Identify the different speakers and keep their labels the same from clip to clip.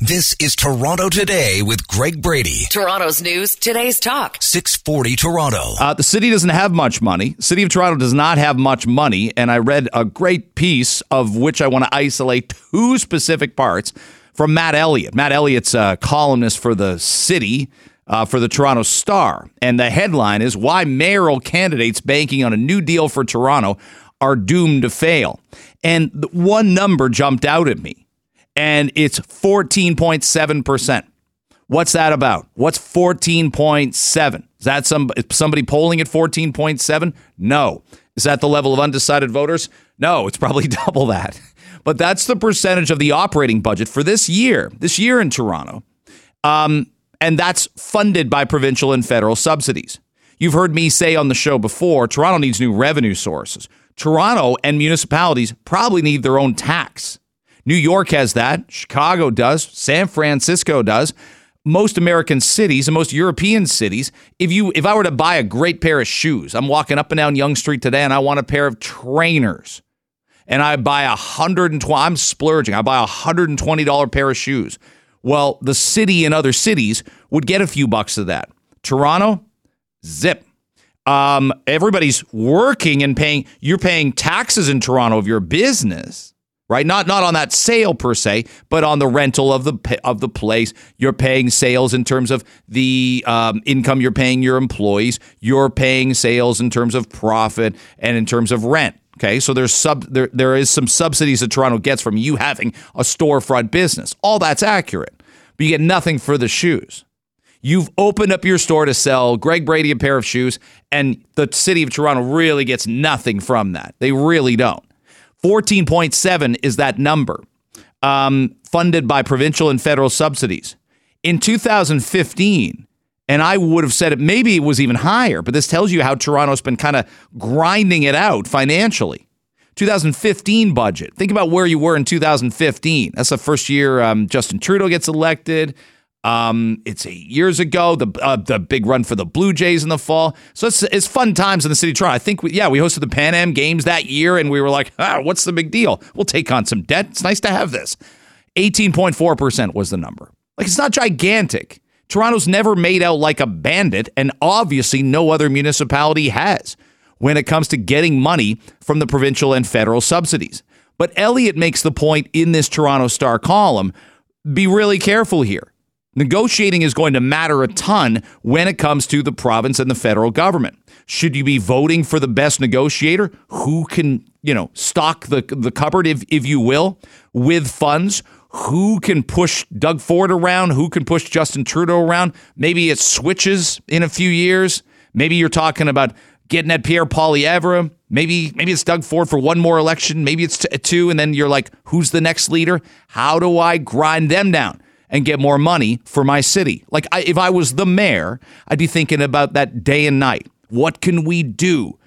Speaker 1: This is Toronto Today with Greg Brady.
Speaker 2: Toronto's news, today's talk.
Speaker 1: 640 Toronto.
Speaker 3: Uh, the city doesn't have much money. City of Toronto does not have much money. And I read a great piece of which I want to isolate two specific parts from Matt Elliott. Matt Elliott's a columnist for the city. Uh, for the Toronto Star. And the headline is Why Mayoral Candidates Banking on a New Deal for Toronto Are Doomed to Fail. And one number jumped out at me and it's 14.7%. What's that about? What's 14.7? Is that some somebody polling at 14.7? No. Is that the level of undecided voters? No, it's probably double that. But that's the percentage of the operating budget for this year, this year in Toronto. Um, and that's funded by provincial and federal subsidies. You've heard me say on the show before Toronto needs new revenue sources. Toronto and municipalities probably need their own tax. New York has that. Chicago does. San Francisco does. Most American cities and most European cities, if you if I were to buy a great pair of shoes, I'm walking up and down Yonge Street today and I want a pair of trainers. And I buy a hundred and twenty I'm splurging. I buy a hundred and twenty dollar pair of shoes. Well, the city and other cities would get a few bucks of that. Toronto, zip. Um, everybody's working and paying. You're paying taxes in Toronto of your business right? Not not on that sale per se, but on the rental of the of the place. You're paying sales in terms of the um, income you're paying your employees. You're paying sales in terms of profit and in terms of rent. Okay, so there's sub there there is some subsidies that Toronto gets from you having a storefront business. All that's accurate, but you get nothing for the shoes. You've opened up your store to sell Greg Brady a pair of shoes, and the city of Toronto really gets nothing from that. They really don't. 14.7 is that number, um, funded by provincial and federal subsidies. In 2015, and I would have said it maybe it was even higher, but this tells you how Toronto's been kind of grinding it out financially. 2015 budget. Think about where you were in 2015. That's the first year um, Justin Trudeau gets elected. Um, it's eight years ago. The uh, the big run for the Blue Jays in the fall. So it's it's fun times in the city of Toronto. I think we, yeah we hosted the Pan Am Games that year, and we were like, ah, what's the big deal? We'll take on some debt. It's nice to have this. Eighteen point four percent was the number. Like it's not gigantic. Toronto's never made out like a bandit, and obviously no other municipality has when it comes to getting money from the provincial and federal subsidies. But Elliot makes the point in this Toronto Star column: be really careful here Negotiating is going to matter a ton when it comes to the province and the federal government. Should you be voting for the best negotiator who can, you know, stock the the cupboard if if you will with funds? Who can push Doug Ford around? Who can push Justin Trudeau around? Maybe it switches in a few years. Maybe you're talking about getting at Pierre Poilievre. Maybe maybe it's Doug Ford for one more election. Maybe it's t- two, and then you're like, who's the next leader? How do I grind them down? And get more money for my city. Like, I, if I was the mayor, I'd be thinking about that day and night. What can we do?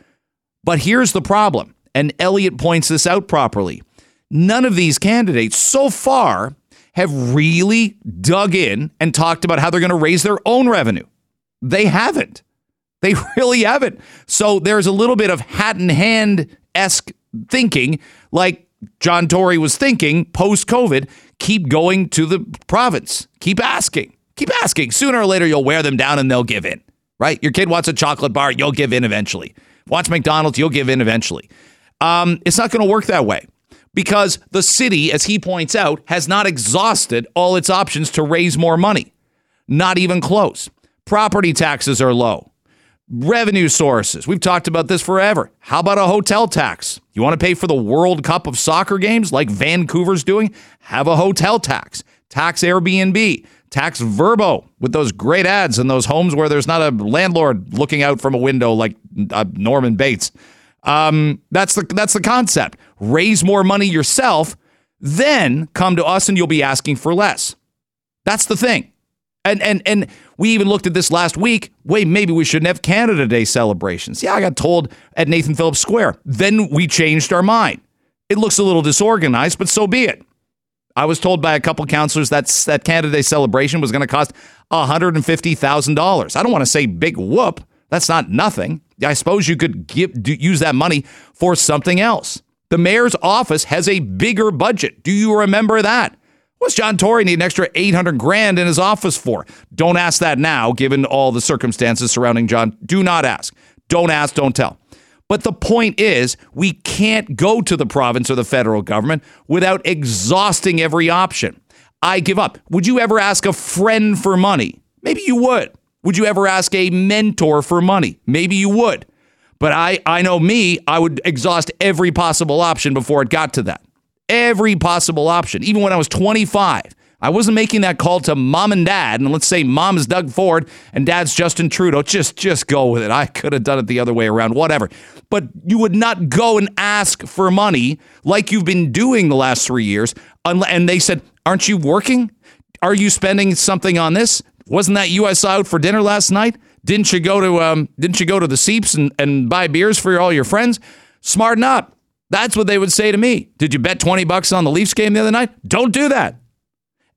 Speaker 3: But here's the problem, and Elliot points this out properly. None of these candidates so far have really dug in and talked about how they're going to raise their own revenue. They haven't. They really haven't. So there's a little bit of hat in hand esque thinking, like John Tory was thinking post COVID keep going to the province. Keep asking. Keep asking. Sooner or later, you'll wear them down and they'll give in, right? Your kid wants a chocolate bar, you'll give in eventually. Wants McDonald's, you'll give in eventually. Um, it's not going to work that way because the city, as he points out, has not exhausted all its options to raise more money. Not even close. Property taxes are low revenue sources. We've talked about this forever. How about a hotel tax? You want to pay for the World Cup of soccer games like Vancouver's doing? Have a hotel tax. Tax Airbnb. Tax Vrbo with those great ads and those homes where there's not a landlord looking out from a window like uh, Norman Bates. Um, that's the that's the concept. Raise more money yourself, then come to us and you'll be asking for less. That's the thing. And and and we even looked at this last week. Wait, maybe we shouldn't have Canada Day celebrations. Yeah, I got told at Nathan Phillips Square. Then we changed our mind. It looks a little disorganized, but so be it. I was told by a couple councilors that that Canada Day celebration was going to cost $150,000. I don't want to say big whoop. That's not nothing. I suppose you could give, use that money for something else. The mayor's office has a bigger budget. Do you remember that? What's John Tory need an extra 800 grand in his office for? Don't ask that now, given all the circumstances surrounding John. Do not ask. Don't ask, don't tell. But the point is, we can't go to the province or the federal government without exhausting every option. I give up. Would you ever ask a friend for money? Maybe you would. Would you ever ask a mentor for money? Maybe you would. But I, I know me, I would exhaust every possible option before it got to that. Every possible option. Even when I was 25, I wasn't making that call to mom and dad. And let's say mom is Doug Ford and dad's Justin Trudeau. Just, just go with it. I could have done it the other way around, whatever. But you would not go and ask for money like you've been doing the last three years. And they said, Aren't you working? Are you spending something on this? Wasn't that you I saw out for dinner last night? Didn't you go to um, didn't you go to the Seeps and, and buy beers for all your friends? Smarten up. That's what they would say to me. Did you bet 20 bucks on the Leafs game the other night? Don't do that.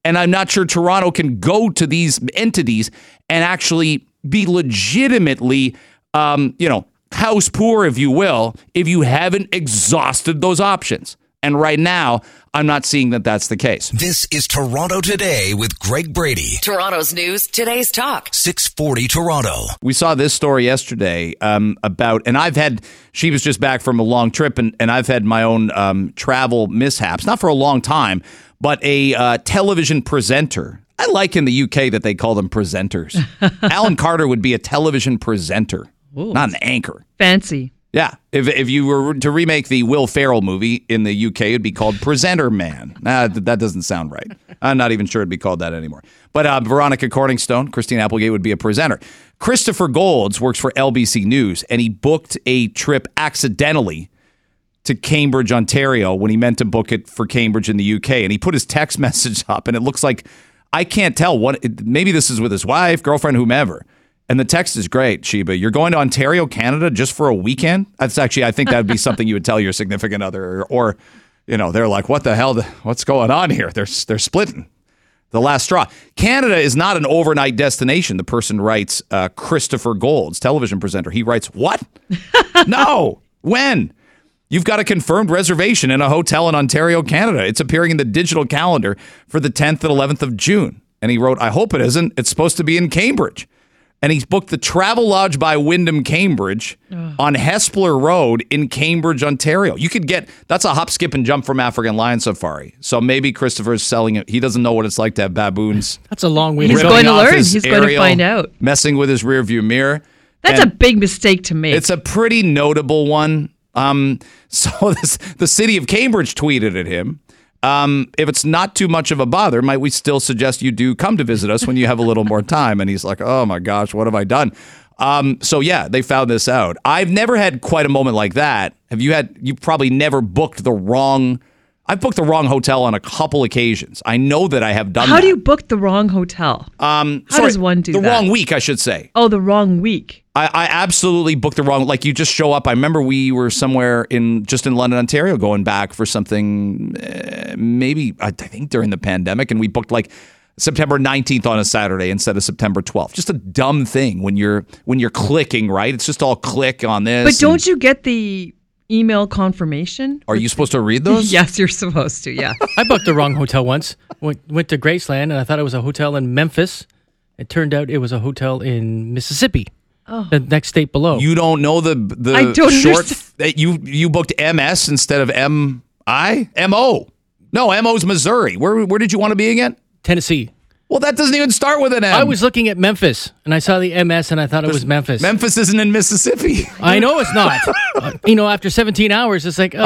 Speaker 3: And I'm not sure Toronto can go to these entities and actually be legitimately, um, you know, house poor, if you will, if you haven't exhausted those options. And right now, I'm not seeing that that's the case.
Speaker 1: This is Toronto Today with Greg Brady.
Speaker 2: Toronto's news, today's talk.
Speaker 1: 640 Toronto.
Speaker 3: We saw this story yesterday um, about, and I've had, she was just back from a long trip, and, and I've had my own um, travel mishaps, not for a long time, but a uh, television presenter. I like in the UK that they call them presenters. Alan Carter would be a television presenter, Ooh. not an anchor.
Speaker 4: Fancy.
Speaker 3: Yeah, if if you were to remake the Will Ferrell movie in the UK, it'd be called Presenter Man. Nah, that doesn't sound right. I'm not even sure it'd be called that anymore. But uh, Veronica Corningstone, Christine Applegate would be a presenter. Christopher Golds works for LBC News, and he booked a trip accidentally to Cambridge, Ontario, when he meant to book it for Cambridge in the UK. And he put his text message up, and it looks like I can't tell what. Maybe this is with his wife, girlfriend, whomever and the text is great, Sheba. You're going to Ontario, Canada, just for a weekend. That's actually, I think that would be something you would tell your significant other, or, or, you know, they're like, "What the hell? What's going on here?" They're they're splitting. The last straw. Canada is not an overnight destination. The person writes, uh, Christopher Golds, television presenter. He writes, "What? no, when?" You've got a confirmed reservation in a hotel in Ontario, Canada. It's appearing in the digital calendar for the 10th and 11th of June. And he wrote, I hope it isn't. It's supposed to be in Cambridge and he's booked the Travelodge by Wyndham Cambridge Ugh. on Hespeler Road in Cambridge, Ontario. You could get that's a hop, skip, and jump from African Lion Safari. So maybe Christopher's selling it. He doesn't know what it's like to have baboons.
Speaker 4: That's a long way. He's going to learn. He's aerial, going to find out.
Speaker 3: Messing with his rearview mirror.
Speaker 4: That's and a big mistake to make.
Speaker 3: It's a pretty notable one. Um, so this, the city of Cambridge tweeted at him um, if it's not too much of a bother, might we still suggest you do come to visit us when you have a little more time? And he's like, oh my gosh, what have I done? Um, so yeah, they found this out. I've never had quite a moment like that. Have you had? You probably never booked the wrong I've booked the wrong hotel on a couple occasions. I know that I have done.
Speaker 4: How
Speaker 3: that.
Speaker 4: do you book the wrong hotel? Um, How sorry, does one do
Speaker 3: the
Speaker 4: that?
Speaker 3: wrong week? I should say.
Speaker 4: Oh, the wrong week.
Speaker 3: I, I, absolutely booked the wrong. Like you just show up. I remember we were somewhere in just in London, Ontario, going back for something. Uh, maybe I think during the pandemic, and we booked like September 19th on a Saturday instead of September 12th. Just a dumb thing when you're when you're clicking, right? It's just all click on this.
Speaker 4: But don't you get the email confirmation.
Speaker 3: Are you supposed to read those?
Speaker 4: yes, you're supposed to. Yeah.
Speaker 5: I booked the wrong hotel once. Went went to Graceland and I thought it was a hotel in Memphis. It turned out it was a hotel in Mississippi. Oh. The next state below.
Speaker 3: You don't know the the I don't short that you you booked MS instead of M I M O. No, M O's Missouri. Where where did you want to be again?
Speaker 5: Tennessee.
Speaker 3: Well, that doesn't even start with an M.
Speaker 5: I was looking at Memphis and I saw the MS and I thought it was Memphis.
Speaker 3: Memphis isn't in Mississippi.
Speaker 5: I know it's not. uh, you know, after 17 hours, it's like, oh, oh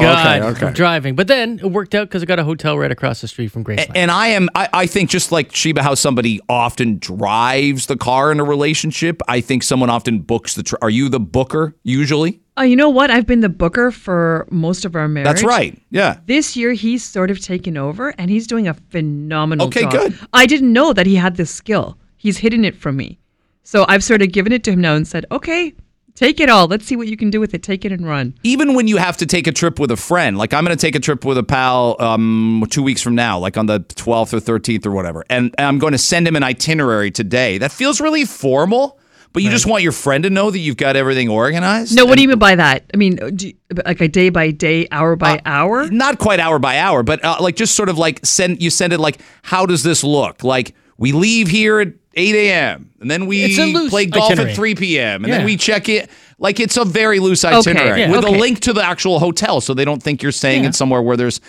Speaker 5: God, okay, okay. driving. But then it worked out because I got a hotel right across the street from Graceland.
Speaker 3: And, and I am, I, I think just like Sheba, how somebody often drives the car in a relationship, I think someone often books the. Tr- are you the booker usually?
Speaker 4: Oh, you know what? I've been the booker for most of our marriage.
Speaker 3: That's right. Yeah.
Speaker 4: This year he's sort of taken over and he's doing a phenomenal
Speaker 3: okay,
Speaker 4: job.
Speaker 3: Okay, good.
Speaker 4: I didn't know that he had this skill. He's hidden it from me. So I've sort of given it to him now and said, "Okay, take it all. Let's see what you can do with it. Take it and run."
Speaker 3: Even when you have to take a trip with a friend, like I'm going to take a trip with a pal um, 2 weeks from now, like on the 12th or 13th or whatever. And I'm going to send him an itinerary today. That feels really formal But you just want your friend to know that you've got everything organized.
Speaker 4: No, what do you mean by that? I mean, you, like a day by day, hour
Speaker 3: Uh,
Speaker 4: by hour?
Speaker 3: not quite hour by hour, but uh, like just sort of like send you send it like how does this look? Like we leave here at eight a.m. and then we play golf
Speaker 5: itinerary.
Speaker 3: at three p.m. and then we check it. Like it's a very loose itinerary
Speaker 4: yeah,
Speaker 3: with a link to the actual hotel, so they don't think you're staying
Speaker 5: Yeah.
Speaker 3: at somewhere where there's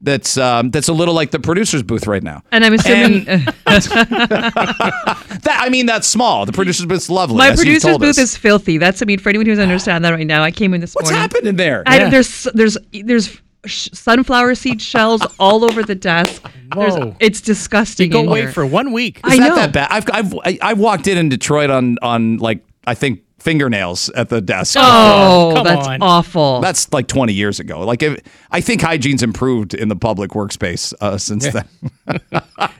Speaker 3: that's um, that's a little like the producer's booth right now.
Speaker 4: And I'm assuming
Speaker 3: That I mean that's small. The producer's booth's lovely.
Speaker 4: my
Speaker 3: as
Speaker 4: producer's
Speaker 3: told
Speaker 4: booth
Speaker 3: us.
Speaker 4: is filthy. That's I mean for anyone who doesn't understand that right now. I came in this morning.
Speaker 3: What's
Speaker 4: morning.
Speaker 3: happening there?
Speaker 4: I,
Speaker 5: Yeah.
Speaker 4: There's there's there's sunflower seed shells all over the desk. There's,
Speaker 5: Whoa.
Speaker 4: it's disgusting.
Speaker 5: You Go
Speaker 4: in
Speaker 5: away
Speaker 4: here.
Speaker 5: for one week.
Speaker 4: I
Speaker 3: that
Speaker 4: know.
Speaker 3: that bad? I've I've I, I walked in in Detroit on on like I think fingernails at the desk.
Speaker 4: Oh,
Speaker 5: Come
Speaker 4: that's
Speaker 5: on.
Speaker 4: awful.
Speaker 3: That's like 20 years ago. Like, if, I think hygiene's improved in the public workspace uh, since then.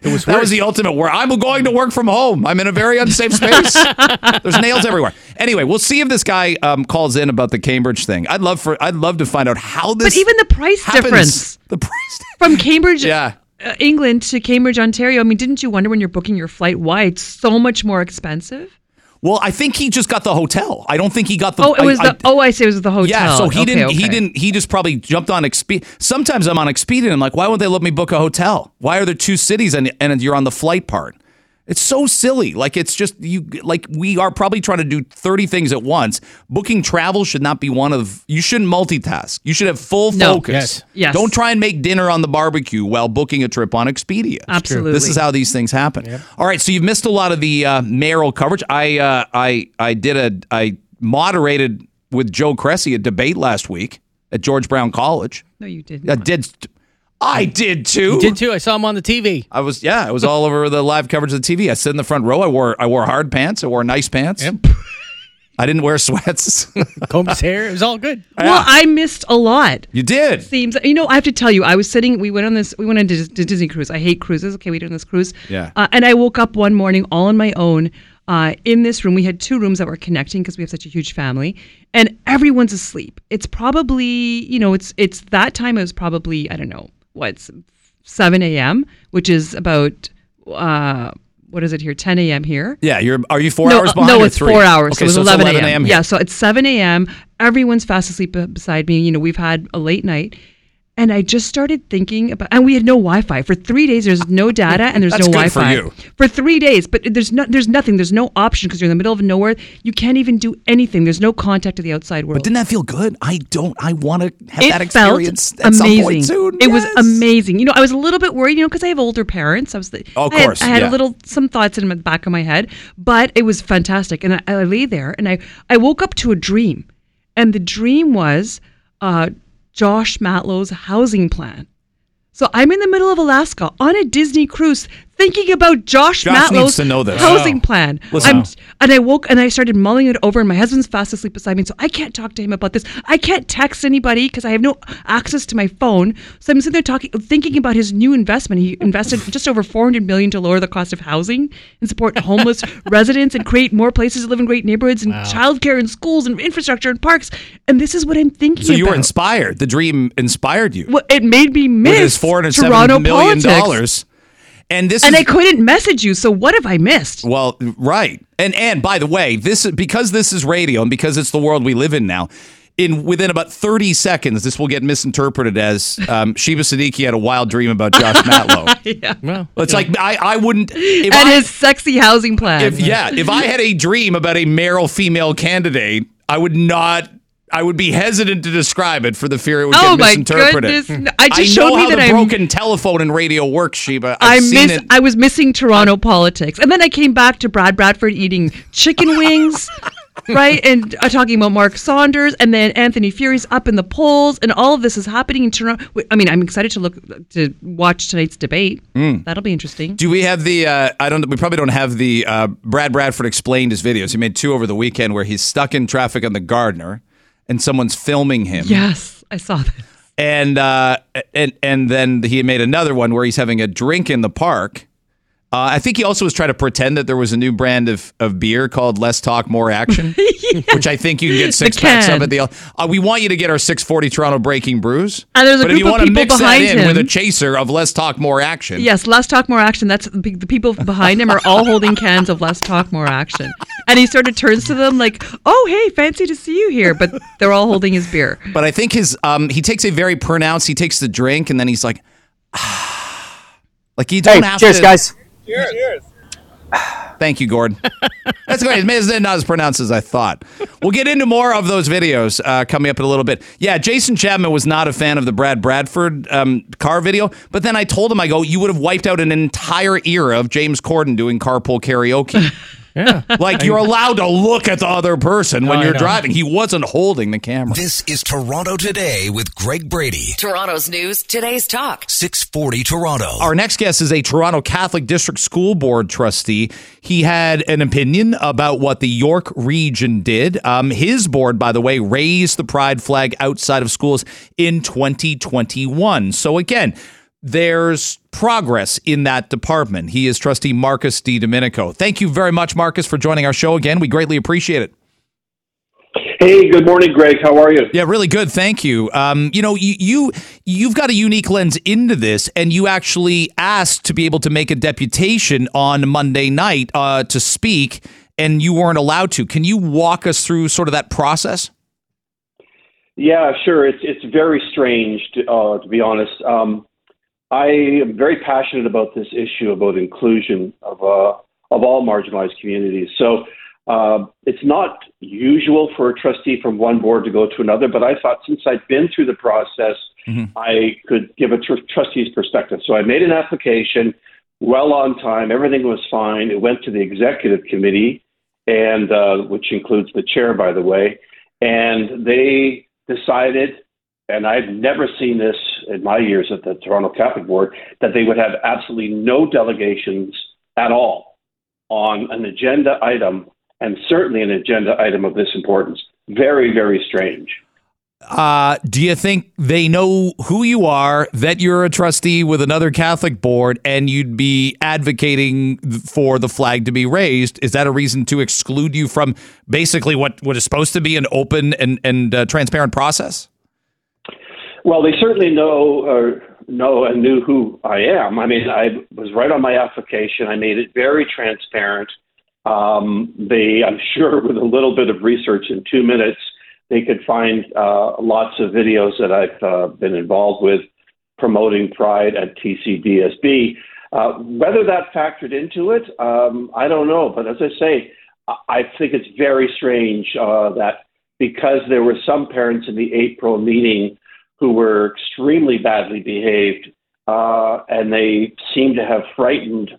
Speaker 5: It was
Speaker 3: That was the ultimate Where I'm going to work from home. I'm in a very unsafe space. There's nails everywhere. Anyway, we'll see if this guy um, calls in about the Cambridge thing. I'd love for. I'd love to find out how this.
Speaker 4: but even the price
Speaker 3: happens.
Speaker 4: difference
Speaker 3: The price.
Speaker 4: from Cambridge,
Speaker 3: Yeah.
Speaker 4: uh, England to Cambridge, Ontario. I mean, didn't you wonder when you're booking your flight why it's so much more expensive?
Speaker 3: Well, I think he just got the hotel. I don't think he got the.
Speaker 4: Oh, it was
Speaker 3: I-
Speaker 4: the. oh, I see. It was the hotel.
Speaker 3: Yeah, so he
Speaker 4: Okay,
Speaker 3: didn't. He didn't. He just probably jumped on Expedia. Sometimes I'm on Expedia. and I'm like, why won't they let me book a hotel? Why are there two cities and and you're on the flight part? It's so silly. Like it's just you. Like we are probably trying to do 30 things at once. Booking travel should not be one of. You shouldn't multitask. You should have full
Speaker 4: No.
Speaker 3: focus.
Speaker 5: Yes.
Speaker 4: Yes.
Speaker 3: Don't try and make dinner on the barbecue while booking a trip on Expedia.
Speaker 4: Absolutely.
Speaker 3: This is how these things happen. All right, so you've missed a lot of the uh, mayoral coverage. I uh, I I did a I moderated with Joe Cressy a debate last week at George Brown College.
Speaker 4: No, you didn't.
Speaker 3: I did. I did too.
Speaker 5: Did too. I saw him on the TV.
Speaker 3: I was yeah. I was all over the live coverage of the TV. I sit in the front row. I wore I wore hard pants. I wore nice pants.
Speaker 5: Yep.
Speaker 3: I didn't wear sweats.
Speaker 5: Combed his hair. It was all good.
Speaker 4: well, I missed a lot.
Speaker 3: you did.
Speaker 4: Seems you know I have to tell you I was sitting we went on this we went on Dis- Disney cruise I hate cruises okay we did on this cruise
Speaker 3: Yeah.
Speaker 4: uh, and I woke up one morning all on my own uh, in this room we had two rooms that were connecting because we have such a huge family and everyone's asleep it's probably you know it's it's that time it was probably I don't know what's 7 a.m which is about uh, what is it here 10 a.m here
Speaker 3: Yeah. You're. Are you four
Speaker 4: no,
Speaker 3: hours
Speaker 4: uh,
Speaker 3: behind?
Speaker 4: no, it's
Speaker 3: three?
Speaker 4: four hours.
Speaker 3: Okay,
Speaker 4: so it
Speaker 3: it's
Speaker 4: 11 a.m. Yeah, so it's 7 a.m. Everyone's fast asleep beside me. You know, we've had a late night. And I just started thinking about, and we had no Wi-Fi for three days. There's no data and there's
Speaker 3: That's
Speaker 4: no
Speaker 3: good
Speaker 4: Wi-Fi
Speaker 3: you.
Speaker 4: for three days. But there's no, there's nothing. There's no option because you're in the middle of nowhere. You can't even do anything. There's no contact to the outside world.
Speaker 3: But didn't that feel good? I don't. I want to have
Speaker 4: it
Speaker 3: that experience
Speaker 4: felt
Speaker 3: at
Speaker 4: amazing.
Speaker 3: some point soon.
Speaker 4: It was amazing. You know, I was a little bit worried, you know, because I have older parents. I was, the,
Speaker 3: Oh, of
Speaker 4: I had-
Speaker 3: course,
Speaker 4: I had,
Speaker 3: yeah.
Speaker 4: a little some thoughts in the back of my head, but it was fantastic. And I, I lay there, and I I woke up to a dream, and the dream was uh, Josh Matlow's housing plan. So I'm in the middle of Alaska on a Disney cruise, thinking about Josh,
Speaker 3: Josh
Speaker 4: Matlow's
Speaker 3: to know this.
Speaker 4: housing plan.
Speaker 3: Listen.
Speaker 4: I'm, and I woke and I started mulling it over, and my husband's fast asleep beside me, so I can't talk to him about this. I can't text anybody because I have no access to my phone. So I'm sitting there talking, thinking about his new investment. He invested just over 400 million to lower the cost of housing and support homeless residents and create more places to live in great neighborhoods and childcare and schools and infrastructure and parks. And this is what I'm thinking.
Speaker 3: So you were inspired. The dream inspired you.
Speaker 4: Well, it made me miss
Speaker 3: his four hundred
Speaker 4: Toronto
Speaker 3: million
Speaker 4: politics.
Speaker 3: dollars. And this
Speaker 4: And
Speaker 3: is
Speaker 4: I couldn't message you. So what have I missed?
Speaker 3: well, right. And and by the way, this because this is radio and because it's the world we live in now. In within about thirty seconds, this will get misinterpreted as um, Sheba Siddiqui had a wild dream about Josh Matlow.
Speaker 4: yeah.
Speaker 5: Well,
Speaker 3: It's like I, I wouldn't. If
Speaker 4: And
Speaker 3: I,
Speaker 4: his sexy housing plan.
Speaker 3: if yeah, if I had a dream about a male female candidate, I would not. I would be hesitant to describe it for the fear it would
Speaker 4: Oh
Speaker 3: get
Speaker 4: my
Speaker 3: misinterpreted.
Speaker 4: goodness. I just
Speaker 3: I
Speaker 4: showed
Speaker 3: know
Speaker 4: me
Speaker 3: how
Speaker 4: that
Speaker 3: the
Speaker 4: I'm-
Speaker 3: broken telephone and radio works, Sheba.
Speaker 4: I
Speaker 3: I've seen
Speaker 4: miss.
Speaker 3: it.
Speaker 4: I was missing Toronto politics, and then I came back to Brad Bradford eating chicken wings, right, and uh, talking about Mark Saunders, and then Anthony Furey's up in the polls, and all of this is happening in Toronto. I mean, I'm excited to look to watch tonight's debate.
Speaker 3: Hmm.
Speaker 4: That'll be interesting.
Speaker 3: Do we have the? Uh, I don't. We probably don't have the. Uh, Brad Bradford explained his videos. He made two over the weekend where he's stuck in traffic on the Gardiner, and someone's filming him.
Speaker 4: Yes, I saw that.
Speaker 3: And uh, and and then he made another one where he's having a drink in the park. Uh, I think he also was trying to pretend that there was a new brand of, of beer called Less Talk More Action, which I think you can get six packs
Speaker 4: can.
Speaker 3: of at the. Uh, we want you to get our 640 Toronto Breaking Brews.
Speaker 4: And there's a
Speaker 3: but if you want to
Speaker 4: people
Speaker 3: mix that
Speaker 4: behind
Speaker 3: in with a chaser of Less Talk More Action,
Speaker 4: Yes, less talk, more action. That's the the people behind him are all holding cans of less talk, more action. and he sort of turns to them like, "Oh, hey, fancy to see you here," but they're all holding his beer.
Speaker 3: But I think his um he takes a very pronounced. He takes the drink and then he's like, like you don't
Speaker 6: Hey,
Speaker 3: have
Speaker 6: cheers,
Speaker 3: to.
Speaker 6: guys.
Speaker 3: Thank you, Gordon. That's great. It's not as pronounced as I thought. We'll get into more of those videos uh, coming up in a little bit. Yeah, Jason Chapman was not a fan of the Brad Bradford um, car video, but then I told him, I go, you would have wiped out an entire era of James Corden doing carpool karaoke.
Speaker 5: Yeah.
Speaker 3: like you're allowed to look at the other person when
Speaker 5: I
Speaker 3: you're
Speaker 5: know.
Speaker 3: driving. He wasn't holding the camera.
Speaker 1: This is Toronto Today with Greg Brady.
Speaker 2: Toronto's news, today's talk.
Speaker 1: 640 Toronto.
Speaker 3: Our next guest is a Toronto Catholic District School Board trustee. He had an opinion about what the York region did. Um, his board, by the way, raised the pride flag outside of schools in 2021. So, again, there's progress in that department. He is trustee Markus De Domenico. Thank you very much, Markus, for joining our show again. We greatly appreciate it.
Speaker 7: Hey, good morning, Greg. How are you?
Speaker 3: Yeah, really good. Thank you. Um, you know, you, you you've got a unique lens into this, and you actually asked to be able to make a deputation on Monday night uh, to speak, and you weren't allowed to. Can you walk us through sort of that process?
Speaker 7: Yeah, sure. It's it's very strange to uh, to be honest. Um, I am very passionate about this issue about inclusion of uh, of all marginalized communities. So uh, it's not usual for a trustee from one board to go to another, but I thought since I'd been through the process, I could give a tr- trustee's perspective. So I made an application well on time. Everything was fine. It went to the executive committee, and uh, which includes the chair, by the way, and they decided. And I've never seen this in my years at the Toronto Catholic Board that they would have absolutely no delegations at all on an agenda item, and certainly an agenda item of this importance. Very, very strange.
Speaker 3: Uh, do you think they know who you are, that you're a trustee with another Catholic board, and you'd be advocating for the flag to be raised? Is that a reason to exclude you from basically what, what is supposed to be an open and, and uh, transparent process?
Speaker 7: Well, they certainly know or know and knew who I am. I mean, I was right on my application. I made it very transparent. Um, they, I'm sure, with a little bit of research in two minutes, they could find uh, lots of videos that I've uh, been involved with promoting Pride at TCDSB. Uh, whether that factored into it, um, I don't know. But as I say, I- I think it's very strange uh, that because there were some parents in the April meeting who were extremely badly behaved, uh, and they seem to have frightened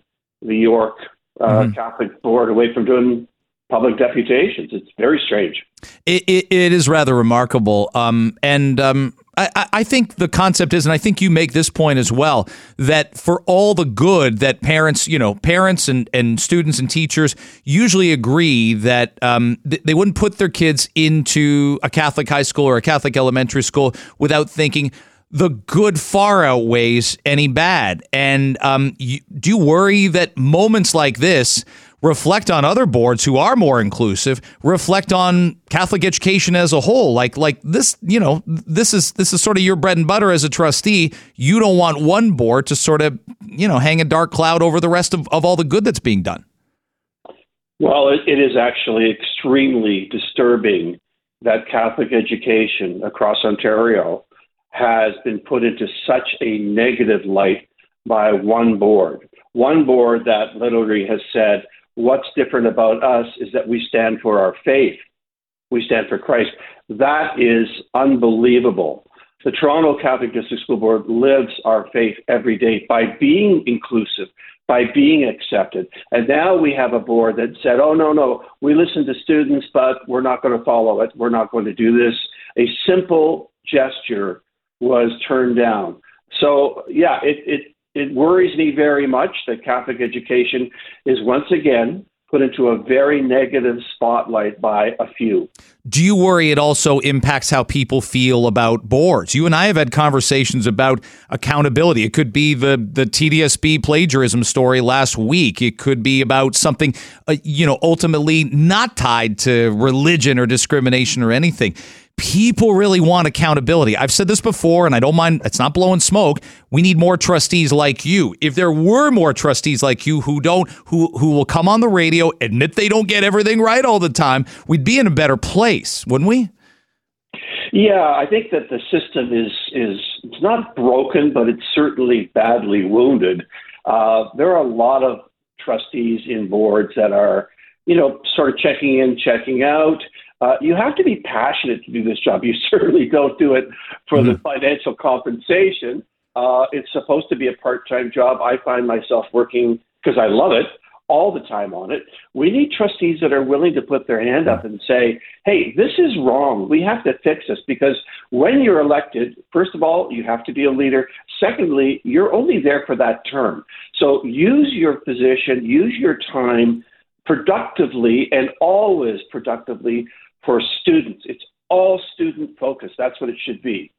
Speaker 7: the York uh, Catholic Board away from doing public deputations. It's very strange.
Speaker 3: It, it, it is rather remarkable. Um, and um, I- I think the concept is, and I think you make this point as well, that for all the good that parents, you know, parents and, and students and teachers usually agree that um, th- they wouldn't put their kids into a Catholic high school or a Catholic elementary school without thinking, the good far outweighs any bad. And um, you, do you worry that moments like this reflect on other boards who are more inclusive, reflect on Catholic education as a whole? Like, like this, you know, this is this is sort of your bread and butter as a trustee. You don't want one board to sort of, you know, hang a dark cloud over the rest of, of all the good that's being done.
Speaker 7: Well, it, it is actually extremely disturbing that Catholic education across Ontario has been put into such a negative light by one board. One board that literally has said, What's different about us is that we stand for our faith, we stand for Christ. That is unbelievable. The Toronto Catholic District School Board lives our faith every day by being inclusive, by being accepted. And now we have a board that said, oh, no, no, we listen to students, but we're not going to follow it. We're not going to do this. A simple gesture was turned down. So, yeah, it, it, it worries me very much that Catholic education is once again put into a very negative spotlight by a few.
Speaker 3: Do you worry it also impacts how people feel about boards? You and I have had conversations about accountability. It could be the the TDSB plagiarism story last week. It could be about something, uh, you know, ultimately not tied to religion or discrimination or anything. People really want accountability. I've said this before, and I don't mind, it's not blowing smoke. We need more trustees like you. If there were more trustees like you who don't, who, who will come on the radio, admit they don't get everything right all the time, we'd be in a better place, wouldn't we?
Speaker 7: Yeah, I think that the system is is it's not broken, but it's certainly badly wounded. Uh, there are a lot of trustees in boards that are, you know, sort of checking in, checking out. Uh, you have to be passionate to do this job. You certainly don't do it for mm-hmm. the financial compensation. Uh, it's supposed to be a part time job. I find myself working because I love it all the time on it. We need trustees that are willing to put their hand up and say, hey, this is wrong. We have to fix this because when you're elected, first of all, you have to be a leader. Secondly, you're only there for that term. So use your position, use your time productively and always productively for students. It's all student focused. That's what it should be.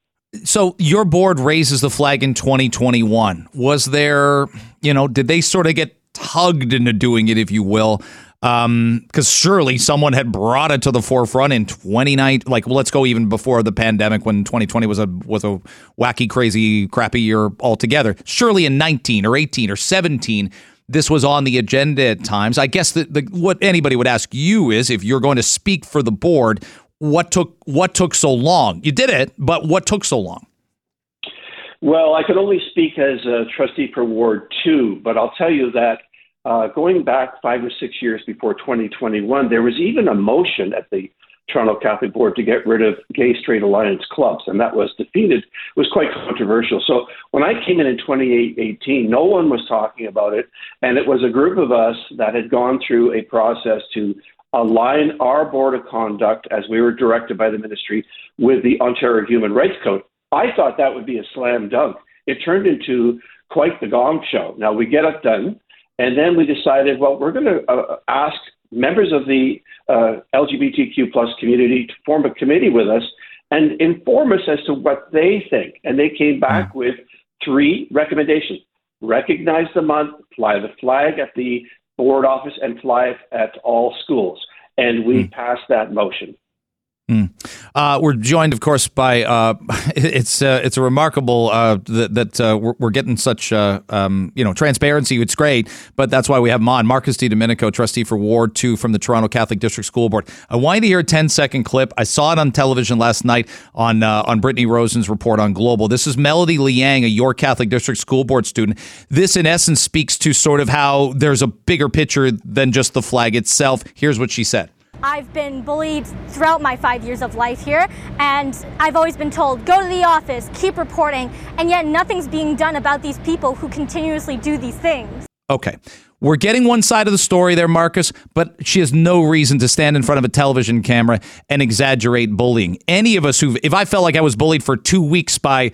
Speaker 3: So your board raises the flag in 2021. Was there, you know, did they sort of get tugged into doing it, if you will? because um, surely someone had brought it to the forefront in 29 like let's go even before the pandemic when 2020 was a was a wacky crazy crappy year altogether surely in 19 or 18 or 17 this was on the agenda at times. I guess that the, what anybody would ask you is if you're going to speak for the board, what took what took so long? You did it, but what took so long?
Speaker 7: Well, I can only speak as a trustee for Ward Two, but I'll tell you that uh, going back five or six years before 2021, there was even a motion at the Toronto Catholic Board to get rid of gay straight alliance clubs, and that was defeated. It was quite controversial. So when I came in in 2018, no one was talking about it, and it was a group of us that had gone through a process to align our board of conduct, as we were directed by the ministry, with the Ontario Human Rights Code. I thought that would be a slam dunk. It turned into quite the gong show. Now we get it done, and then we decided, well, we're going to uh, ask members of the uh, LGBTQ plus community to form a committee with us and inform us as to what they think. And they came back mm. with three recommendations: recognize the month, fly the flag at the board office, and fly it at all schools. And we mm. passed that motion.
Speaker 3: Mm. Uh, we're joined, of course, by uh, it's uh, it's a remarkable uh, that, that uh, we're, we're, getting such uh, um, you know transparency. It's great, but that's why we have him on. Markus De Domenico, trustee for Ward Two from the Toronto Catholic District School Board. I wanted to hear a 10 second clip. I saw it on television last night on on Brittany Rosen's report on Global. This is Melody Liang, a York Catholic District School Board student. This, in essence, speaks to sort of how there's a bigger picture than just the flag itself. Here's what she said.
Speaker 6: I've been bullied throughout my five years of life here, and I've always been told, go to the office, keep reporting, and yet nothing's being done about these people who continuously do these things.
Speaker 3: Okay. We're getting one side of the story there, Markus, but she has no reason to stand in front of a television camera and exaggerate bullying. Any of us who, if I felt like I was bullied for two weeks by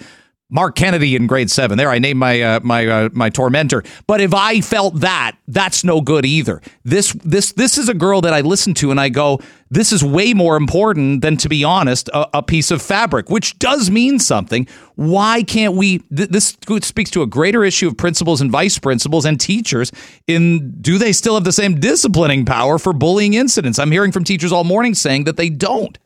Speaker 3: Mark Kennedy in grade seven. There, I named my uh, my uh, my tormentor. But if I felt that, that's no good either. This this this is a girl that I listen to and I go, this is way more important than, to be honest, a, a piece of fabric, which does mean something. Why can't we? Th- this speaks to a greater issue of principals and vice principals and teachers. In do they still have the same disciplining power for bullying incidents? I'm hearing from teachers all morning saying that they don't.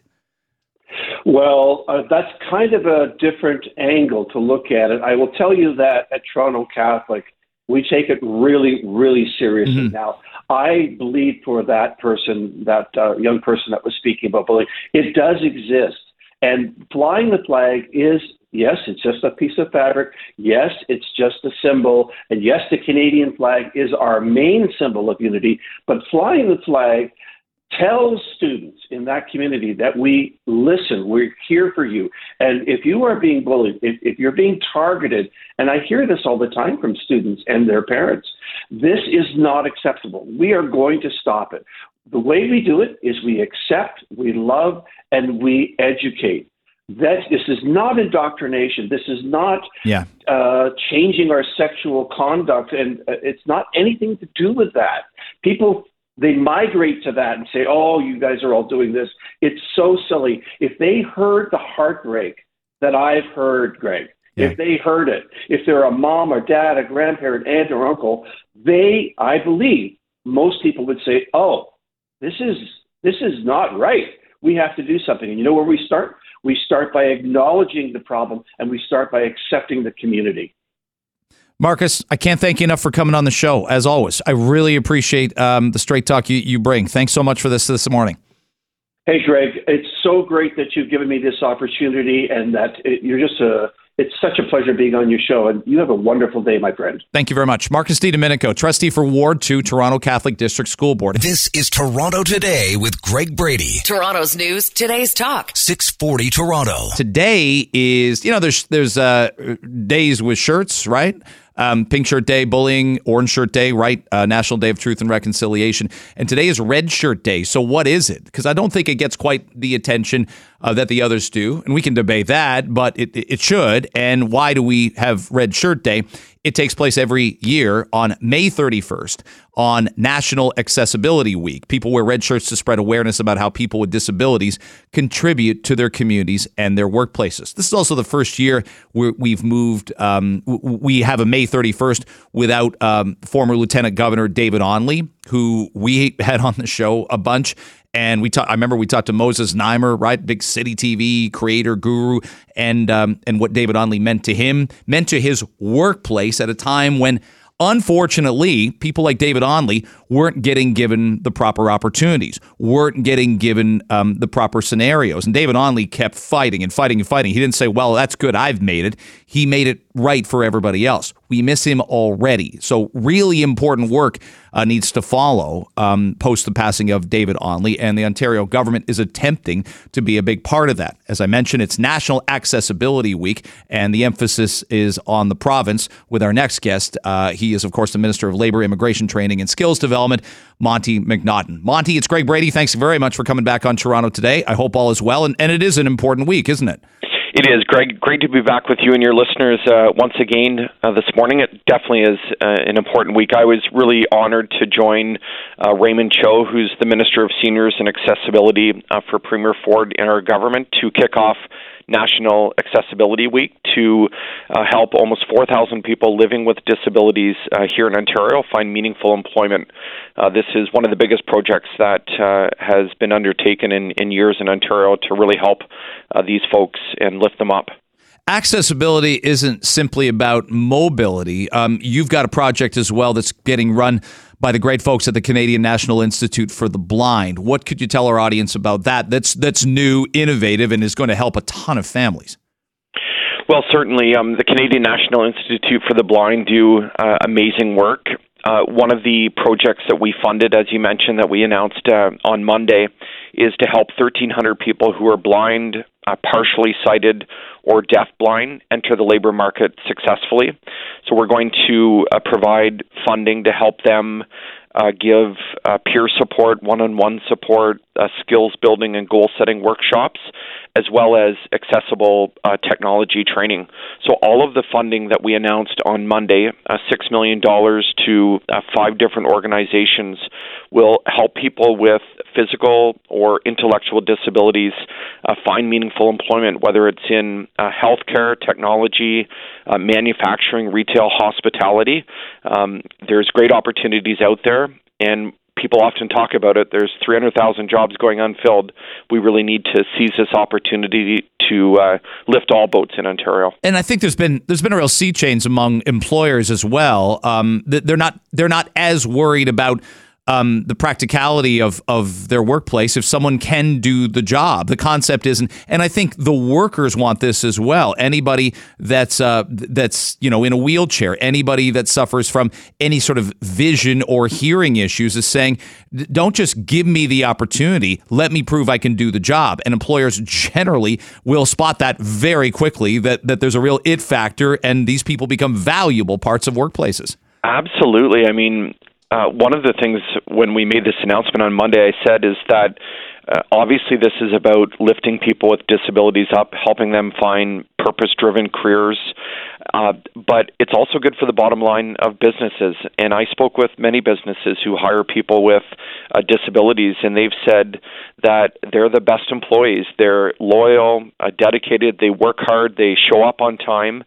Speaker 7: Well, uh, that's kind of a different angle to look at it. I will tell you that at Toronto Catholic, we take it really, really seriously. Mm-hmm. Now, I believe for that person, that uh, young person that was speaking about bullying, it does exist. And flying the flag is, yes, it's just a piece of fabric. Yes, it's just a symbol. And yes, the Canadian flag is our main symbol of unity. But flying the flag Tell students in that community that we listen, we're here for you. And if you are being bullied, if, if you're being targeted, and I hear this all the time from students and their parents, this is not acceptable. We are going to stop it. The way we do it is we accept, we love, and we educate. That this is not indoctrination. This is not
Speaker 3: yeah.
Speaker 7: uh, changing our sexual conduct, and uh, it's not anything to do with that. People they migrate to that and say, oh, you guys are all doing this. It's so silly. If they heard the heartbreak that I've heard, Greg, yeah. if they heard it, if they're a mom or dad, a grandparent, aunt or uncle, they, I believe, most people would say, oh, this is this is not right. We have to do something. And you know where we start? We start by acknowledging the problem and we start by accepting the community.
Speaker 3: Markus, I can't thank you enough for coming on the show, as always. I really appreciate um, the straight talk you, you bring. Thanks so much for this this morning.
Speaker 7: Hey, Greg, it's so great that you've given me this opportunity and that it, you're just a it's such a pleasure being on your show, and you have a wonderful day, my friend.
Speaker 3: Thank you very much. Markus De Domenico, trustee for Ward 2, Toronto Catholic District School Board.
Speaker 1: This is Toronto Today with Greg Brady.
Speaker 2: Toronto's news, today's talk.
Speaker 1: 640 Toronto.
Speaker 3: Today is, you know, there's there's uh, days with shirts, right? Um, Pink Shirt Day, Bullying, Orange Shirt Day, right? Uh, National Day of Truth and Reconciliation. And today is Red Shirt Day. So what is it? Because I don't think it gets quite the attention uh, that the others do. And we can debate that, but it, it should. And why do we have Red Shirt Day? It takes place every year on May 31st on National Accessibility Week. People wear red shirts to spread awareness about how people with disabilities contribute to their communities and their workplaces. This is also the first year we've moved, um, we have a May 31st without um, former Lieutenant Governor David Onley, who we had on the show a bunch. And we talked. I remember we talked to Moses Znaimer, right, big city TV creator guru, and um, and what David Onley meant to him, meant to his workplace at a time when Unfortunately, people like David Onley weren't getting given the proper opportunities, weren't getting given um, the proper scenarios. And David Onley kept fighting and fighting and fighting. He didn't say, well, that's good, I've made it. He made it right for everybody else. We miss him already. So, really important work uh, needs to follow um, post the passing of David Onley, and the Ontario government is attempting to be a big part of that. As I mentioned, it's National Accessibility Week, and the emphasis is on the province. With our next guest, uh, he is, of course, the Minister of Labor, Immigration Training, and Skills Development, Monte McNaughton. Monte, it's Greg Brady. Thanks very much for coming back on Toronto today. I hope all is well, and, and it is an important week, isn't it?
Speaker 8: It is, Greg. Great to be back with you and your listeners uh, once again uh, this morning. It definitely is uh, an important week. I was really honored to join uh, Raymond Cho, who's the Minister of Seniors and Accessibility uh, for Premier Ford in our government, to kick off National Accessibility Week to uh, help almost 4,000 people living with disabilities uh, here in Ontario find meaningful employment. Uh, this is one of the biggest projects that uh, has been undertaken in, in years in Ontario to really help uh, these folks and lift them up
Speaker 3: accessibility isn't simply about mobility. Um, you've got a project as well that's getting run by the great folks at the Canadian National Institute for the Blind. What could you tell our audience about that? That's that's new, innovative, and is going to help a ton of families.
Speaker 8: Well, certainly, um, the Canadian National Institute for the Blind do uh, amazing work. Uh, one of the projects that we funded, as you mentioned, that we announced uh, on Monday, is to help 1,300 people who are blind, uh, partially sighted, or deafblind enter the labor market successfully. So we're going to uh, provide funding to help them uh, give uh, peer support, one on one support, uh, skills building and goal setting workshops, as well as accessible uh, technology training. So, all of the funding that we announced on Monday, uh, $6 million to uh, five different organizations, will help people with physical or intellectual disabilities find meaningful employment, whether it's in healthcare, technology, manufacturing, retail, hospitality. Um, there's great opportunities out there and people often talk about it. There's 300,000 jobs going unfilled. We really need to seize this opportunity to uh, lift all boats in Ontario.
Speaker 3: And I think there's been there's been a real sea change among employers as well. Um, they're not they're not as worried about um, the practicality of of their workplace if someone can do the job. The concept isn't, and I think the workers want this as well. Anybody that's uh, that's you know in a wheelchair, anybody that suffers from any sort of vision or hearing issues is saying, don't just give me the opportunity, let me prove I can do the job. And employers generally will spot that very quickly that that there's a real it factor, and these people become valuable parts of workplaces.
Speaker 8: Absolutely. I mean, uh, one of the things when we made this announcement on Monday, I said is that uh, obviously this is about lifting people with disabilities up, helping them find purpose driven careers. Uh, but it's also good for the bottom line of businesses. And I spoke with many businesses who hire people with uh, disabilities, and they've said that they're the best employees. They're loyal, uh, dedicated, they work hard, they show up on time,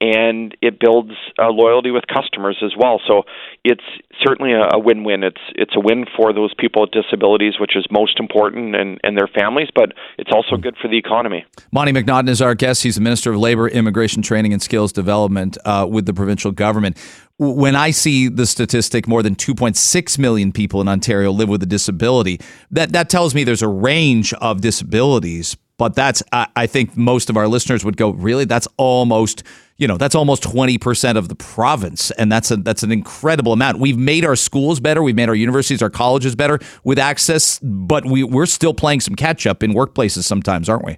Speaker 8: and it builds uh, loyalty with customers as well. So it's certainly a, a win-win. It's it's a win for those people with disabilities, which is most important, and, and their families, but it's also good for the economy.
Speaker 3: Monte McNaughton is our guest. He's the Minister of Labor, Immigration Training, and Skills Development uh, with the provincial government. When I see the statistic, more than 2.6 million people in Ontario live with a disability, that, that tells me there's a range of disabilities. But that's, I, I think most of our listeners would go, really? That's almost you know that's almost 20% of the province and that's a that's an incredible amount we've made our schools better we've made our universities our colleges better with access but we, we're still playing some catch up in workplaces sometimes aren't we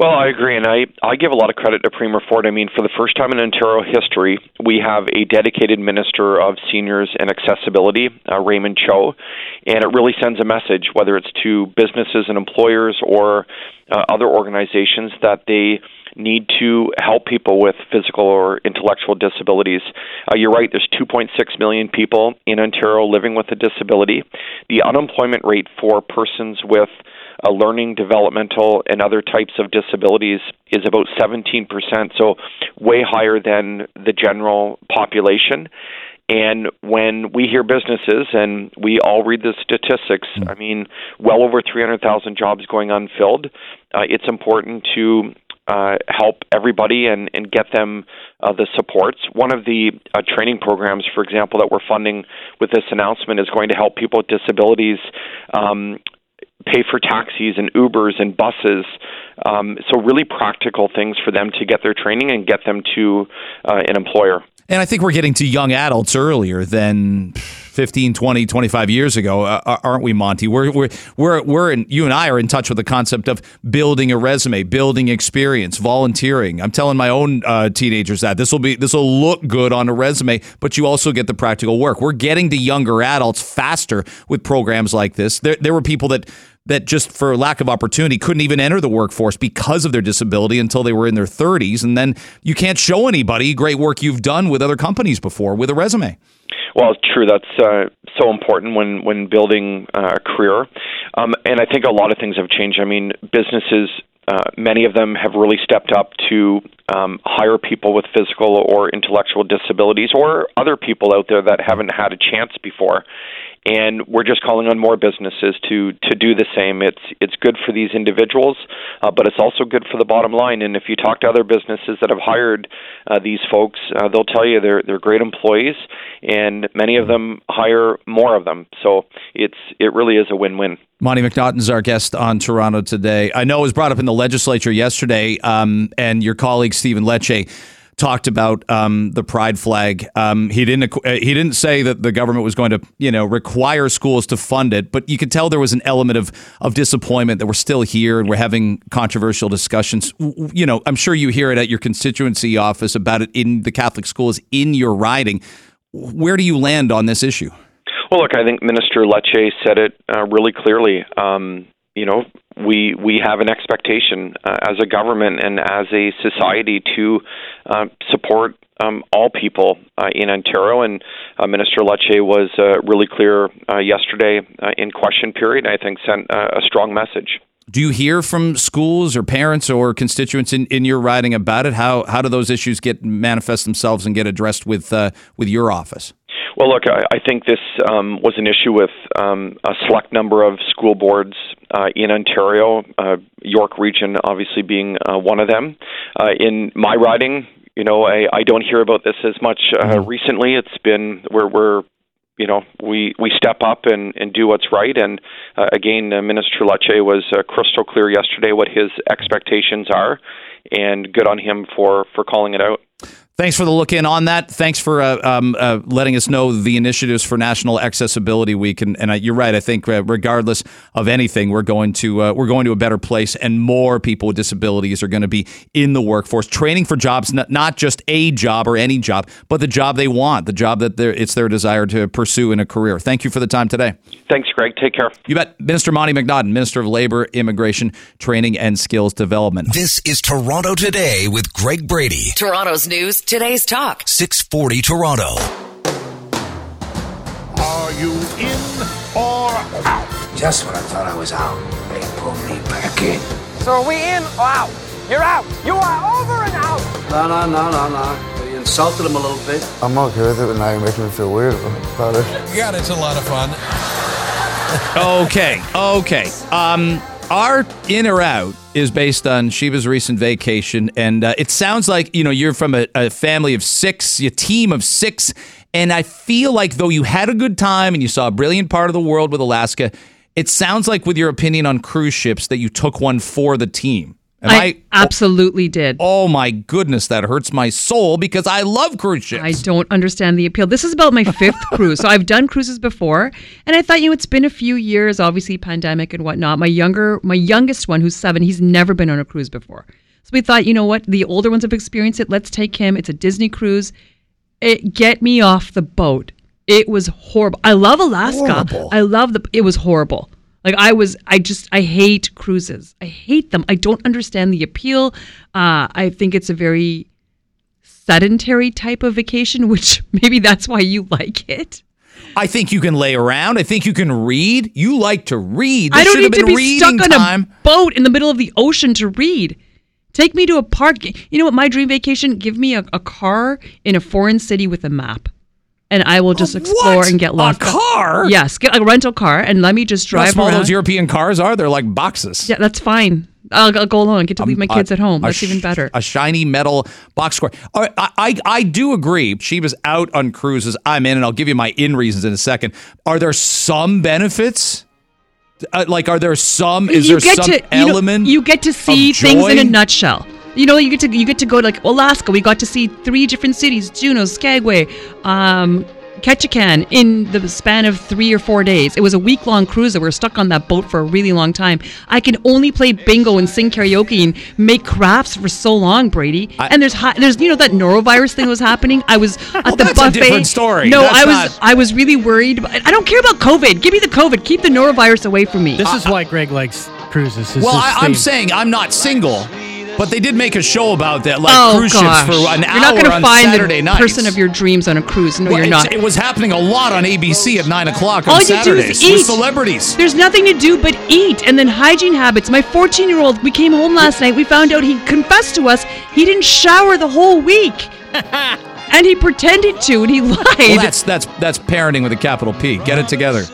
Speaker 8: well, I agree, and I, I give a lot of credit to Premier Ford. I mean, for the first time in Ontario history, we have a dedicated Minister of Seniors and Accessibility, uh, Raymond Cho, and it really sends a message, whether it's to businesses and employers or uh, other organizations, that they need to help people with physical or intellectual disabilities. Uh, you're right, there's 2.6 million people in Ontario living with a disability. The unemployment rate for persons with uh, learning, developmental, and other types of disabilities is about 17%, so way higher than the general population. And when we hear businesses, and we all read the statistics, mm. I mean, well over 300,000 jobs going unfilled, uh, it's important to uh, help everybody and, and get them uh, the supports. One of the uh, training programs, for example, that we're funding with this announcement is going to help people with disabilities um, pay for taxis and Ubers and buses. Um, so, really practical things for them to get their training and get them to uh, an employer.
Speaker 3: And I think we're getting to young adults earlier than 15, 20, 25 years ago, uh, uh, aren't we, Monte? We're, we're, we're, we're in, you and I are in touch with the concept of building a resume, building experience, volunteering. I'm telling my own uh, teenagers that this will be, this will look good on a resume, but you also get the practical work. We're getting to younger adults faster with programs like this. There, there were people that that just for lack of opportunity couldn't even enter the workforce because of their disability until they were in their 30s. And then you can't show anybody great work you've done with other companies before with a resume.
Speaker 8: Well, it's true. That's uh, so important when when building uh, a career, um, and I think a lot of things have changed. I mean, businesses uh, many of them have really stepped up to um, hire people with physical or intellectual disabilities or other people out there that haven't had a chance before and we're just calling on more businesses to to do the same. It's it's good for these individuals, uh, but it's also good for the bottom line. And if you talk to other businesses that have hired uh, these folks, uh, they'll tell you they're they're great employees, and many of them hire more of them. So it's it really is a win-win.
Speaker 3: Monte McNaughton's our guest on Toronto today. I know it was brought up in the legislature yesterday, um, and your colleague Stephen Lecce talked about um, the pride flag. Um, he didn't uh, he didn't say that the government was going to you know require schools to fund it, but you could tell there was an element of of disappointment that we're still here and we're having controversial discussions. You know, I'm sure you hear it at your constituency office about it in the Catholic schools in your riding. Where do you land on this issue?
Speaker 8: Well, look, I think Minister Lecce said it uh, really clearly. Um, you know, we we have an expectation uh, as a government and as a society to uh, support um, all people uh, in Ontario. And uh, Minister Lecce was uh, really clear uh, yesterday in question period. I think sent a strong message.
Speaker 3: Do you hear from schools or parents or constituents in, in your riding about it? How how do those issues get manifest themselves and get addressed with with your office?
Speaker 8: Well, look, I, I think this um, was an issue with um, a select number of school boards uh, in Ontario, uh, York Region obviously being uh, one of them. Uh, in my riding, you know, I, I don't hear about this as much uh, mm-hmm. recently. It's been where we're you know we we step up and and do what's right and uh, again uh, minister Lecce was uh, crystal clear yesterday what his expectations are and good on him for for calling it out
Speaker 3: Thanks for the look in on that. Thanks for uh, um, uh, letting us know the initiatives for National Accessibility Week. And, and uh, you're right. I think uh, regardless of anything, we're going to uh, we're going to a better place, and more people with disabilities are going to be in the workforce, training for jobs, not, not just a job or any job, but the job they want, the job that it's their desire to pursue in a career. Thank you for the time today.
Speaker 8: Thanks, Greg. Take care.
Speaker 3: You bet. Minister Monte McNaughton, Minister of Labor, Immigration, Training, and Skills Development.
Speaker 1: This is Toronto Today with Greg Brady.
Speaker 2: Toronto's news Today's Talk.
Speaker 1: 640 Toronto.
Speaker 9: Are you in or out?
Speaker 10: Just when I thought I was out, they pulled me back in.
Speaker 11: So are we in or out? You're out. You are over and out.
Speaker 10: No, no, no, no, no. You insulted him a little bit.
Speaker 11: I'm okay with it, but now you're making me feel weird about it.
Speaker 12: God, it's a lot of fun.
Speaker 3: okay, okay. Um, our in or out is based on Sheba's recent vacation, and uh, it sounds like you know you're from a, a family of six, a team of six, and I feel like though you had a good time and you saw a brilliant part of the world with Alaska, it sounds like with your opinion on cruise ships that you took one for the team. Am
Speaker 4: I, absolutely did.
Speaker 3: Oh my goodness, that hurts my soul because I love cruise ships.
Speaker 4: I don't understand the appeal. This is about my fifth cruise. So I've done cruises before, and I thought, you know, it's been a few years, obviously pandemic and whatnot. My younger, my youngest one, who's seven, he's never been on a cruise before. So we thought, you know what, the older ones have experienced it. Let's take him. It's a Disney cruise. It get me off the boat. It was horrible. I love Alaska.
Speaker 3: Horrible.
Speaker 4: I love the. It was horrible. Like I was, I just, I hate cruises. I hate them. I don't understand the appeal. Uh, I think it's a very sedentary type of vacation, which maybe that's why you like it.
Speaker 3: I think you can lay around. I think you can read. You like to read.
Speaker 4: I don't
Speaker 3: should have
Speaker 4: need to
Speaker 3: been
Speaker 4: be stuck on
Speaker 3: time.
Speaker 4: a boat in the middle of the ocean to read. Take me to a park. You know what? My dream vacation: give me a, a car in a foreign city with a map, and I will just explore
Speaker 3: what?
Speaker 4: and get lost.
Speaker 3: A
Speaker 4: lost.
Speaker 3: car?
Speaker 4: Yes, get a rental car and let me just drive.
Speaker 3: You know how
Speaker 4: drive
Speaker 3: small
Speaker 4: around.
Speaker 3: those European cars are? They're like boxes.
Speaker 4: yeah, that's fine. I'll, I'll go alone. I get to leave my
Speaker 3: a-
Speaker 4: kids at home. That's
Speaker 3: sh-
Speaker 4: even better.
Speaker 3: A shiny metal box score. All right, I, I I do agree. She was out on cruises. I'm in, and I'll give you my in reasons in a second. Are there some benefits? Uh, like, are there some? Is
Speaker 4: you
Speaker 3: there
Speaker 4: get
Speaker 3: some
Speaker 4: to you, know,
Speaker 3: element?
Speaker 4: you get to see things in a nutshell. You know, you get to you get to go to like Alaska. We got to see three different cities: Juneau, Skagway, um, Ketchikan, in the span of three or four days. It was a week long cruise. that We were stuck on that boat for a really long time. I can only play bingo and sing karaoke and make crafts for so long, Brady. and there's hi- there's you know that norovirus thing was happening. I was at
Speaker 3: Well,
Speaker 4: the
Speaker 3: that's a
Speaker 4: buffet.
Speaker 3: different story.
Speaker 4: No,
Speaker 3: That's
Speaker 4: I was
Speaker 3: not-
Speaker 4: I was really worried. But I don't care about COVID. Give me the COVID. Keep the norovirus away from me.
Speaker 5: This is why Greg likes cruises. is
Speaker 3: Well, I, I'm saying I'm not single, but they did make a show about that, like
Speaker 4: oh
Speaker 3: cruise
Speaker 4: gosh.
Speaker 3: ships for an
Speaker 4: you're
Speaker 3: hour
Speaker 4: not gonna
Speaker 3: on
Speaker 4: find
Speaker 3: Saturday
Speaker 4: the
Speaker 3: nights.
Speaker 4: person of your dreams on a cruise. No,
Speaker 3: Well,
Speaker 4: you're not.
Speaker 3: It was happening a lot on ABC at nine o'clock on
Speaker 4: All you do
Speaker 3: Saturdays
Speaker 4: is eat.
Speaker 3: with celebrities.
Speaker 4: There's nothing to do but eat, and then hygiene habits. My 14 year old, we came home last night. We found out he confessed to us he didn't shower the whole week, and he pretended to, and he lied.
Speaker 3: Well, that's that's that's parenting with a capital P. Get it together.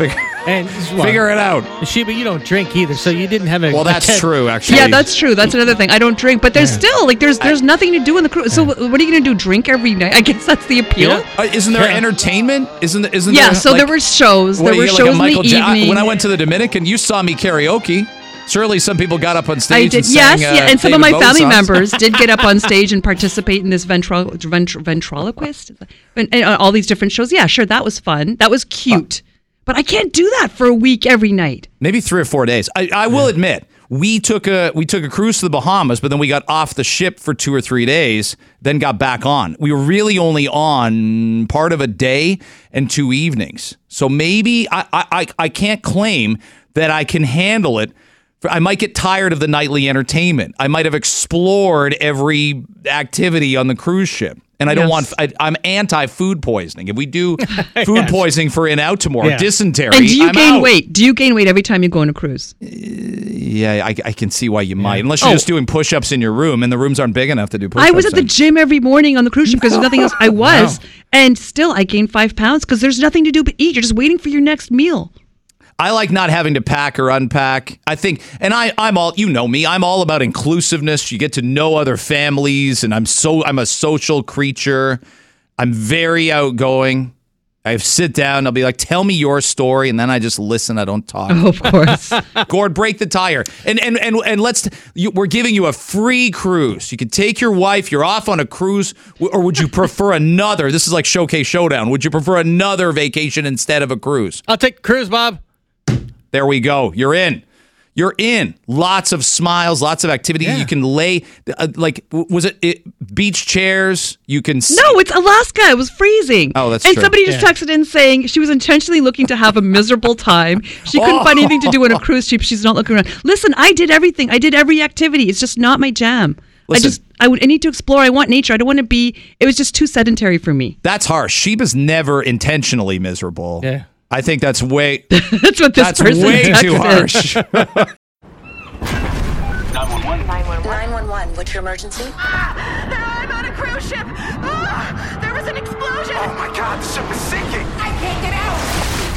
Speaker 3: Figure,
Speaker 5: And
Speaker 3: figure it out.
Speaker 5: Sheba, you don't drink either, so you didn't have a.
Speaker 3: Well,
Speaker 5: a
Speaker 3: that's
Speaker 5: tent-
Speaker 3: true, actually.
Speaker 4: yeah, that's true. That's another thing. I don't drink, but there's
Speaker 5: Yeah.
Speaker 4: still like there's there's nothing to do in the cruise. So what are you gonna do? Drink every night? I guess that's the appeal.
Speaker 5: Yeah.
Speaker 3: Uh, isn't there
Speaker 5: Yeah.
Speaker 3: entertainment? Isn't isn't
Speaker 4: Yeah,
Speaker 3: there?
Speaker 4: so
Speaker 3: like-
Speaker 4: there were shows. There were
Speaker 3: you
Speaker 4: shows
Speaker 3: like
Speaker 4: in the
Speaker 3: Ja- I-
Speaker 4: evening.
Speaker 3: when I went to the Dominican, you saw me karaoke. Surely some people got up on stage.
Speaker 4: I
Speaker 3: stage.
Speaker 4: did,
Speaker 3: and
Speaker 4: yes,
Speaker 3: sang,
Speaker 4: yeah,
Speaker 3: uh,
Speaker 4: and some of my
Speaker 3: Bowie
Speaker 4: family
Speaker 3: songs.
Speaker 4: members did get up on stage and participate in this ventral, ventr- ventriloquist, and, and uh, all these different shows. Yeah, sure, that was fun. That was cute, but I can't do that for a week every night.
Speaker 3: maybe three or four days. I, I will admit, we took a we took a cruise to the Bahamas, but then we got off the ship for two or three days, then got back on. We were really only on part of a day and two evenings. So maybe I, I, I can't claim that I can handle it. I might get tired of the nightly entertainment. I might have explored every activity on the cruise ship. And I don't
Speaker 4: Yes.
Speaker 3: want, I, I'm anti food poisoning. If we do food poisoning for In Out tomorrow,
Speaker 5: Yeah.
Speaker 3: dysentery,
Speaker 4: And do you
Speaker 3: I'm
Speaker 4: gain
Speaker 3: out.
Speaker 4: weight? Do you gain weight every time you go on a cruise?
Speaker 3: Uh, yeah, I, I can see why you might. Unless you're
Speaker 4: Oh.
Speaker 3: just doing push ups in your room and the rooms aren't big enough to do push ups.
Speaker 4: I was at the gym every morning on the cruise ship because there's nothing else. I was, and still I gained five pounds because there's nothing to do but eat. You're just waiting for your next meal.
Speaker 3: I like not having to pack or unpack. I think, and I, I'm all, you know me, I'm all about inclusiveness. You get to know other families, and I'm so, I'm a social creature. I'm very outgoing. I sit down, I'll be like, tell me your story, and then I just listen. I don't talk.
Speaker 4: Oh, of course.
Speaker 3: Gord, break the tire, and and and and let's. You, we're giving you a free cruise. You can take your wife. You're off on a cruise, or would you prefer another? This is like Showcase Showdown. Would you prefer another vacation instead of a cruise?
Speaker 5: I'll take the cruise, Bob.
Speaker 3: There we go. You're in. You're in. Lots of smiles, lots of activity.
Speaker 5: Yeah.
Speaker 3: You can lay, uh, like, was it, it beach chairs? You can. s-
Speaker 4: No, it's Alaska. It was freezing.
Speaker 3: Oh, that's
Speaker 4: and
Speaker 3: true.
Speaker 4: somebody just
Speaker 5: Yeah.
Speaker 4: texted in saying she was intentionally looking to have a miserable time. She couldn't find anything to do on a cruise ship. She's not looking around. Listen, I did everything. I did every activity. It's just not my jam.
Speaker 3: Listen.
Speaker 4: I just I would I need to explore. I want nature. I don't want to be. It was just too sedentary for me.
Speaker 3: That's harsh. Sheba's never intentionally miserable.
Speaker 5: Yeah.
Speaker 3: I think that's way.
Speaker 4: That's what this
Speaker 3: That's
Speaker 4: person
Speaker 3: way too harsh.
Speaker 13: 911.
Speaker 9: 911. What's your emergency?
Speaker 6: I'm on a cruise ship. Ah, there was an explosion.
Speaker 14: Oh my god, the ship is sinking.
Speaker 6: I can't get out.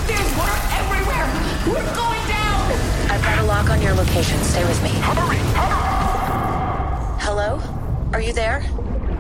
Speaker 6: There's water everywhere. We're going down.
Speaker 9: I've got a lock on your location. Stay with me.
Speaker 14: Hurry, hurry.
Speaker 9: Hello? Are you there?